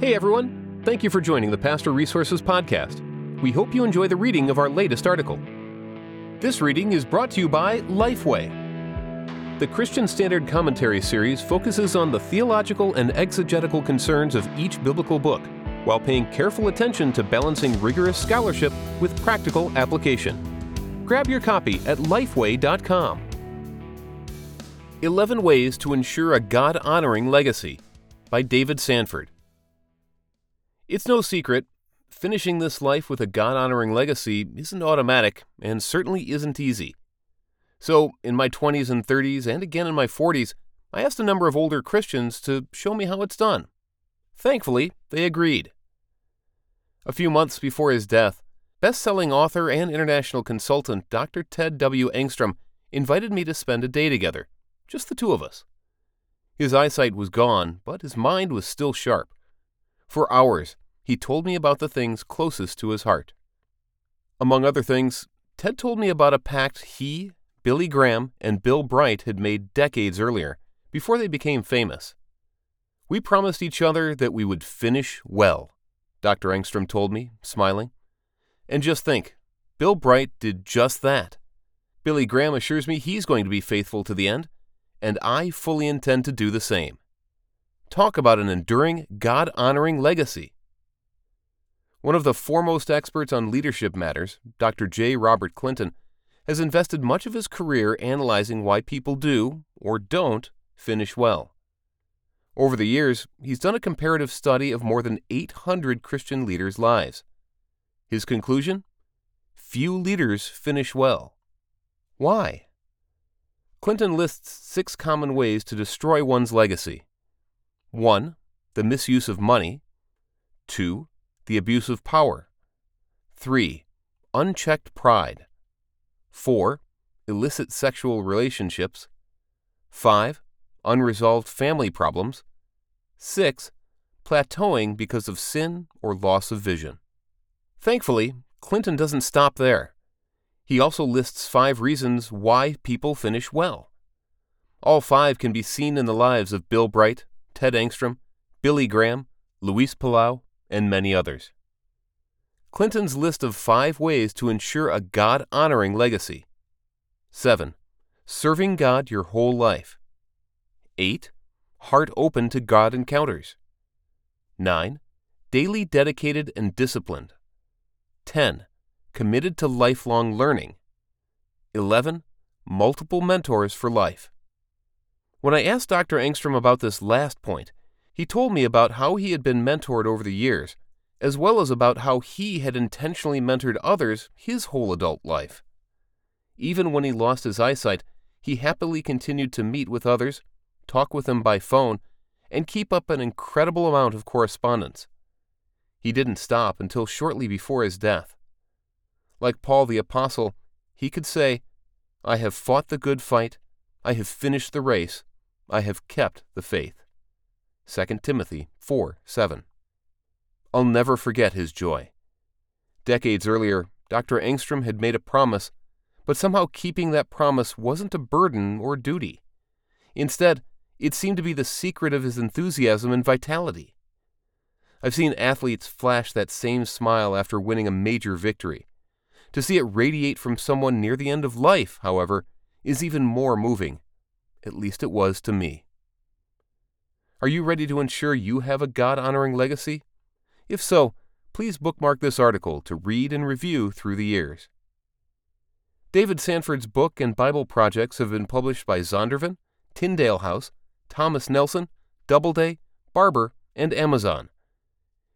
Hey everyone, thank you for joining the Pastor Resources Podcast. We hope you enjoy the reading of our latest article. This reading is brought to you by Lifeway. The Christian Standard Commentary series focuses on the theological and exegetical concerns of each biblical book, while paying careful attention to balancing rigorous scholarship with practical application. Grab your copy at lifeway.com. 11 Ways to Ensure a God Honoring Legacy by David Sanford. It's no secret, finishing this life with a God honoring legacy isn't automatic and certainly isn't easy. So, in my 20s and 30s, and again in my 40s, I asked a number of older Christians to show me how it's done. Thankfully, they agreed. A few months before his death, best selling author and international consultant Dr. Ted W. Engstrom invited me to spend a day together, just the two of us. His eyesight was gone, but his mind was still sharp. For hours, he told me about the things closest to his heart. Among other things, Ted told me about a pact he Billy Graham and Bill Bright had made decades earlier, before they became famous. We promised each other that we would finish well, Dr. Engstrom told me, smiling. And just think, Bill Bright did just that. Billy Graham assures me he's going to be faithful to the end, and I fully intend to do the same. Talk about an enduring, God honoring legacy. One of the foremost experts on leadership matters, Dr. J. Robert Clinton, has invested much of his career analyzing why people do, or don't, finish well. Over the years, he's done a comparative study of more than 800 Christian leaders' lives. His conclusion? Few leaders finish well. Why? Clinton lists six common ways to destroy one's legacy 1. The misuse of money. 2. The abuse of power. 3. Unchecked pride. 4. Illicit sexual relationships. 5. Unresolved family problems. 6. Plateauing because of sin or loss of vision. Thankfully, Clinton doesn't stop there. He also lists five reasons why people finish well. All five can be seen in the lives of Bill Bright, Ted Engstrom, Billy Graham, Luis Palau, and many others. Clinton's list of five ways to ensure a God honoring legacy 7. Serving God your whole life. 8. Heart open to God encounters. 9. Daily dedicated and disciplined. 10. Committed to lifelong learning. 11. Multiple mentors for life. When I asked Dr. Engstrom about this last point, he told me about how he had been mentored over the years as well as about how he had intentionally mentored others his whole adult life. Even when he lost his eyesight, he happily continued to meet with others, talk with them by phone, and keep up an incredible amount of correspondence. He didn't stop until shortly before his death. Like Paul the Apostle, he could say, I have fought the good fight, I have finished the race, I have kept the faith. 2 Timothy 4 7. I'll never forget his joy. Decades earlier, Dr. Engstrom had made a promise, but somehow keeping that promise wasn't a burden or duty. Instead, it seemed to be the secret of his enthusiasm and vitality. I've seen athletes flash that same smile after winning a major victory. To see it radiate from someone near the end of life, however, is even more moving. At least it was to me. Are you ready to ensure you have a God honoring legacy? If so, please bookmark this article to read and review through the years. David Sanford's book and Bible projects have been published by Zondervan, Tyndale House, Thomas Nelson, Doubleday, Barbour, and Amazon.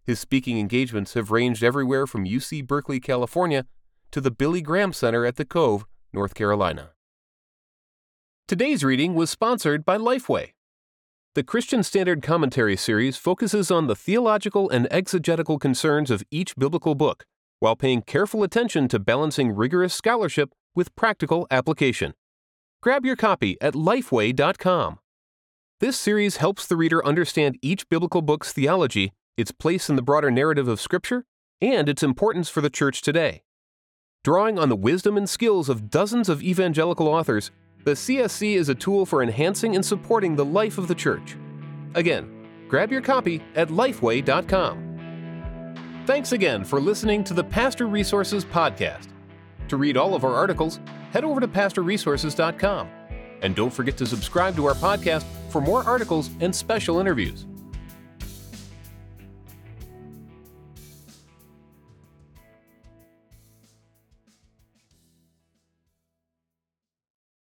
His speaking engagements have ranged everywhere from UC Berkeley, California, to the Billy Graham Center at the Cove, North Carolina. Today's reading was sponsored by Lifeway. The Christian Standard Commentary series focuses on the theological and exegetical concerns of each biblical book, while paying careful attention to balancing rigorous scholarship with practical application. Grab your copy at lifeway.com. This series helps the reader understand each biblical book's theology, its place in the broader narrative of Scripture, and its importance for the church today. Drawing on the wisdom and skills of dozens of evangelical authors, the CSC is a tool for enhancing and supporting the life of the church. Again, Grab your copy at lifeway.com. Thanks again for listening to the Pastor Resources Podcast. To read all of our articles, head over to pastorresources.com. And don't forget to subscribe to our podcast for more articles and special interviews.